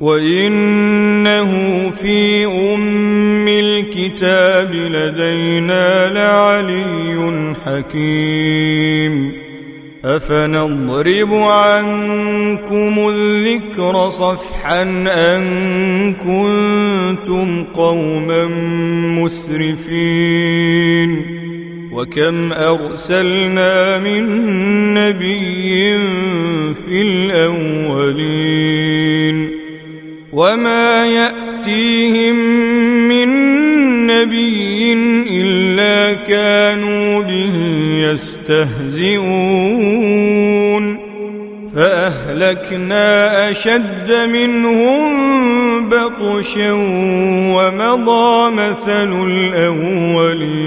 وانه في ام الكتاب لدينا لعلي حكيم افنضرب عنكم الذكر صفحا ان كنتم قوما مسرفين وكم ارسلنا من نبي في الاولين وما ياتيهم من نبي الا كانوا به يستهزئون فاهلكنا اشد منهم بطشا ومضى مثل الاولين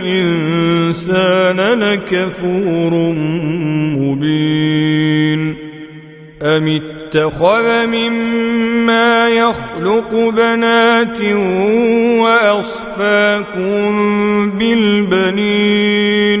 لكفور مبين أم اتخذ مما يخلق بنات وأصفاكم بالبنين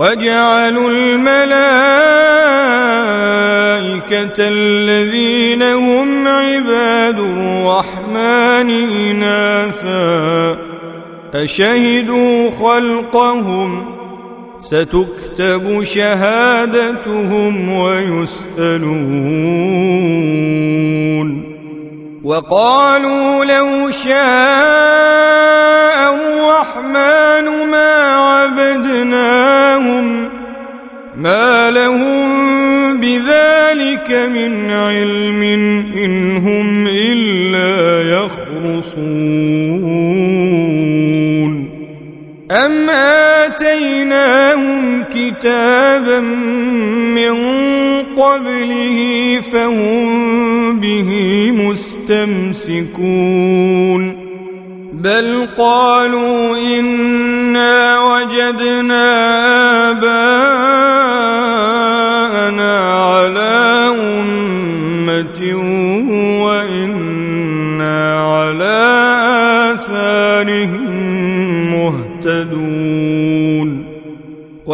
وجعلوا الملائكة الذين هم عباد الرحمن إناثا أشهدوا خلقهم ۖ ستكتب شهادتهم ويسالون وقالوا لو شاء الرحمن ما عبدناهم ما لهم بذلك من علم إن هم إلا يخرصون. أم آتيناهم كتابا من قبله فهم به مستمسكون. بل قالوا إنا وجدنا آباءنا على أمة وإنا على آثارهم مهتدون.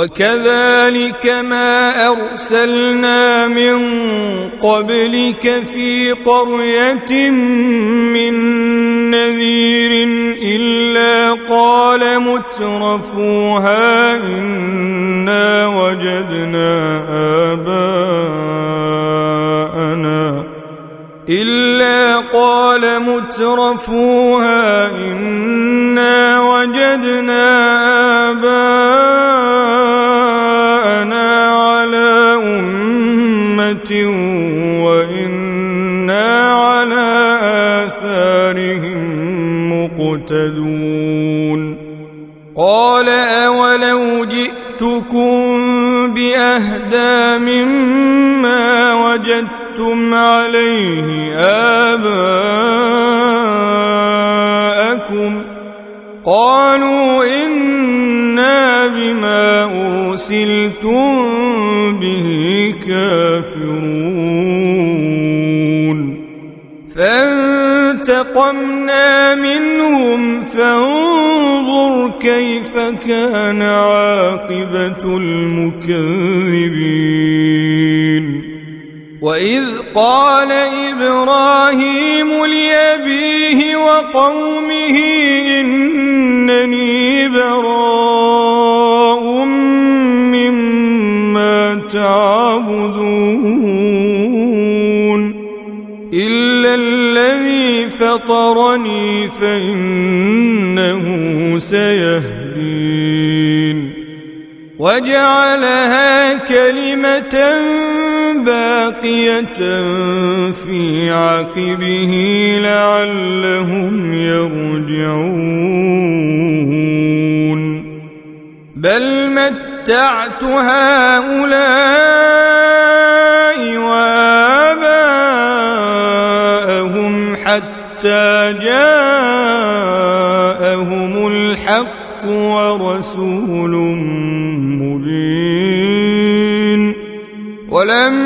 وكذلك ما أرسلنا من قبلك في قرية من نذير إلا قال مترفوها إنا وجدنا آباءنا. إلا قال مترفوها إنا وجدنا آباءنا وإنا على آثارهم مقتدون. قال أولو جئتكم بأهدى مما وجدتم عليه آباءكم قالوا إنا بما أرسلتم به كافرون. فانتقمنا منهم فانظر كيف كان عاقبة المكذبين. قال إبراهيم لأبيه وقومه إنني براء تعبدون إلا الذي فطرني فإنه سيهدين وجعلها كلمة باقية في عقبه لعلهم يرجعون. بل مت متعت هؤلاء وآباءهم حتى جاءهم الحق ورسول مبين. ولما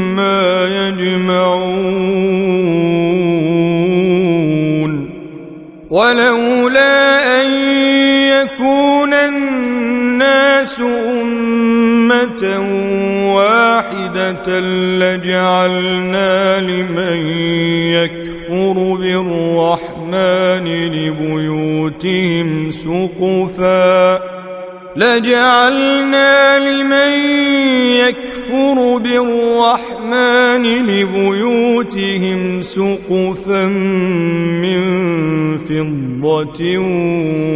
يجمعون. ولولا أن يكون الناس أمة واحدة لجعلنا لمن يكفر بالرحمن لبيوتهم سقفاً. لجعلنا لمن يكفر بالرحمن لبيوتهم سقفا من فضة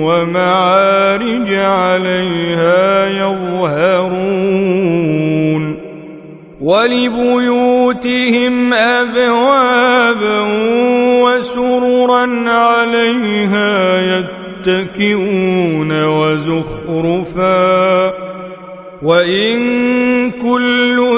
ومعارج عليها يظهرون ولبيوتهم أبوابا وسررا عليها يتقون متكئون وزخرفا. وإن كل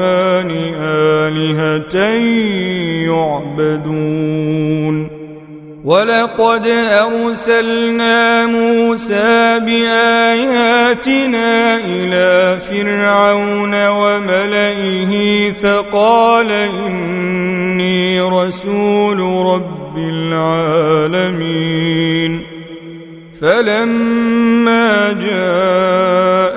الرحمن آلهة يعبدون. ولقد أرسلنا موسى بآياتنا إلى فرعون وملئه فقال إني رسول رب العالمين. فلما جاءهم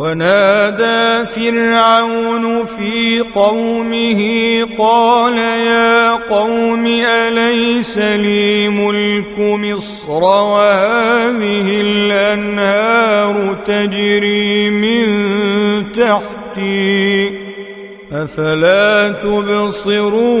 ونادى فرعون في قومه قال يا قوم أليس لي ملك مصر وهذه الأنهار تجري من تحتي أفلا تبصرون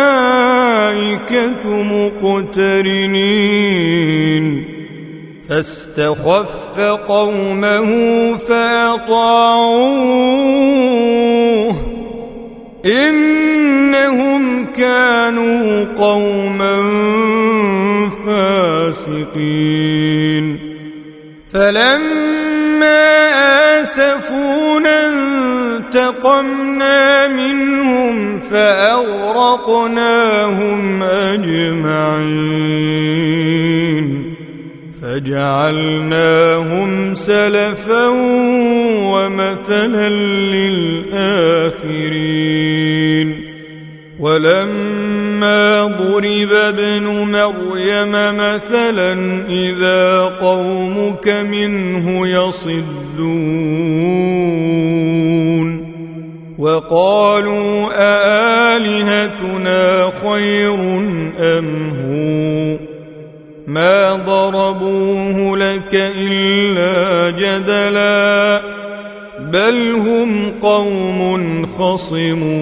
مقترنين. فاستخف قومه فأطاعوه. إنهم كانوا قوما فاسقين. فلما آسفونا انتقمنا منهم فأغرقناهم أجمعين. فجعلناهم سلفا ومثلا للآخرين. ولما ضرب ابن مريم مثلا إذا قومك منه يصدون. وقالوا أآلهتنا خير أم هو؟ ما ضربوه لك إلا جدلا بل هم قوم خصمون.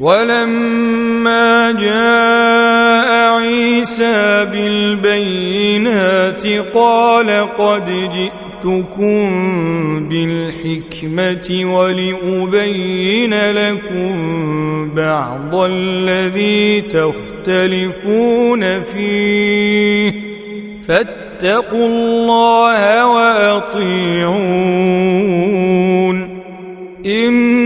ولما جاء عيسى بالبينات قال قد جئتكم بالحكمة ولأبين لكم بعض الذي تختلفون فيه. فاتقوا الله وأطيعون. إن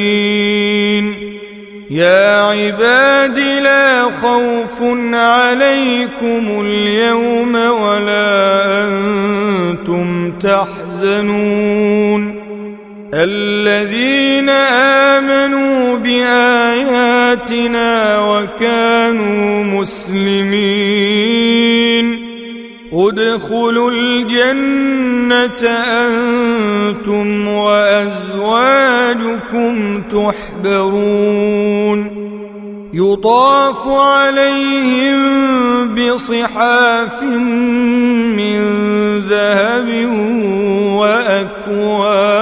يا عباد لا خوف عليكم اليوم ولا أنتم تحزنون. الذين آمنوا بآياتنا وكانوا مسلمين. ادخلوا الجنة أنتم وأزواجكم تحبرون. يطاف عليهم بصحاف من ذهب وأكواب.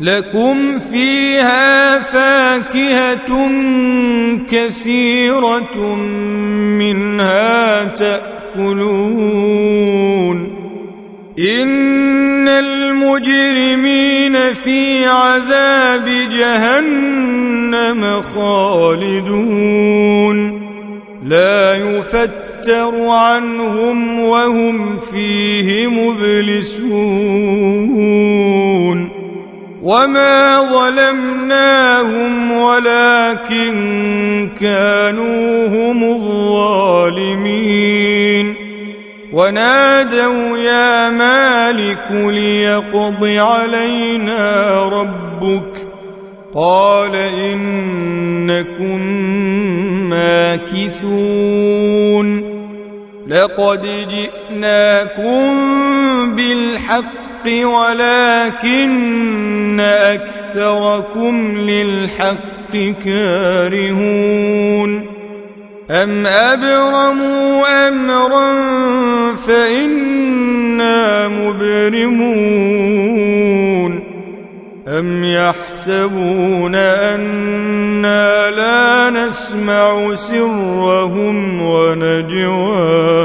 لكم فيها فاكهة كثيرة منها تأكلون. إن المجرمين في عذاب جهنم خالدون. لا يفتر عنهم وهم فيه مبلسون. وما ظلمناهم ولكن كانوا هم الظالمين ونادوا يا مالك ليقض علينا ربك قال انكم ماكثون لقد جئناكم بالحق ولكن أكثركم للحق كارهون أم أبرموا أمرا فإنا مبرمون أم يحسبون أنا لا نسمع سرهم ونجواهم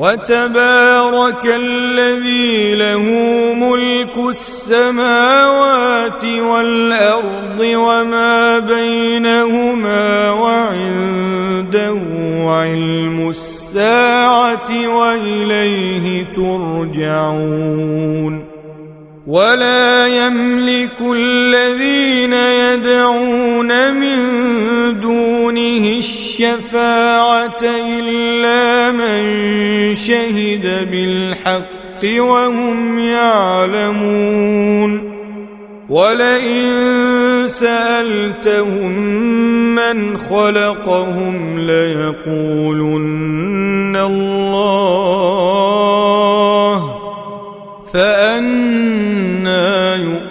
وتبارك الذي له ملك السماوات والأرض وما بينهما وعنده علم الساعة وإليه ترجعون ولا يملك الذين يدعون من دونه الشفاعة إلا من شهد بالحق وهم يعلمون. ولئن سألتهم من خلقهم ليقولن الله فأنا يؤفكون.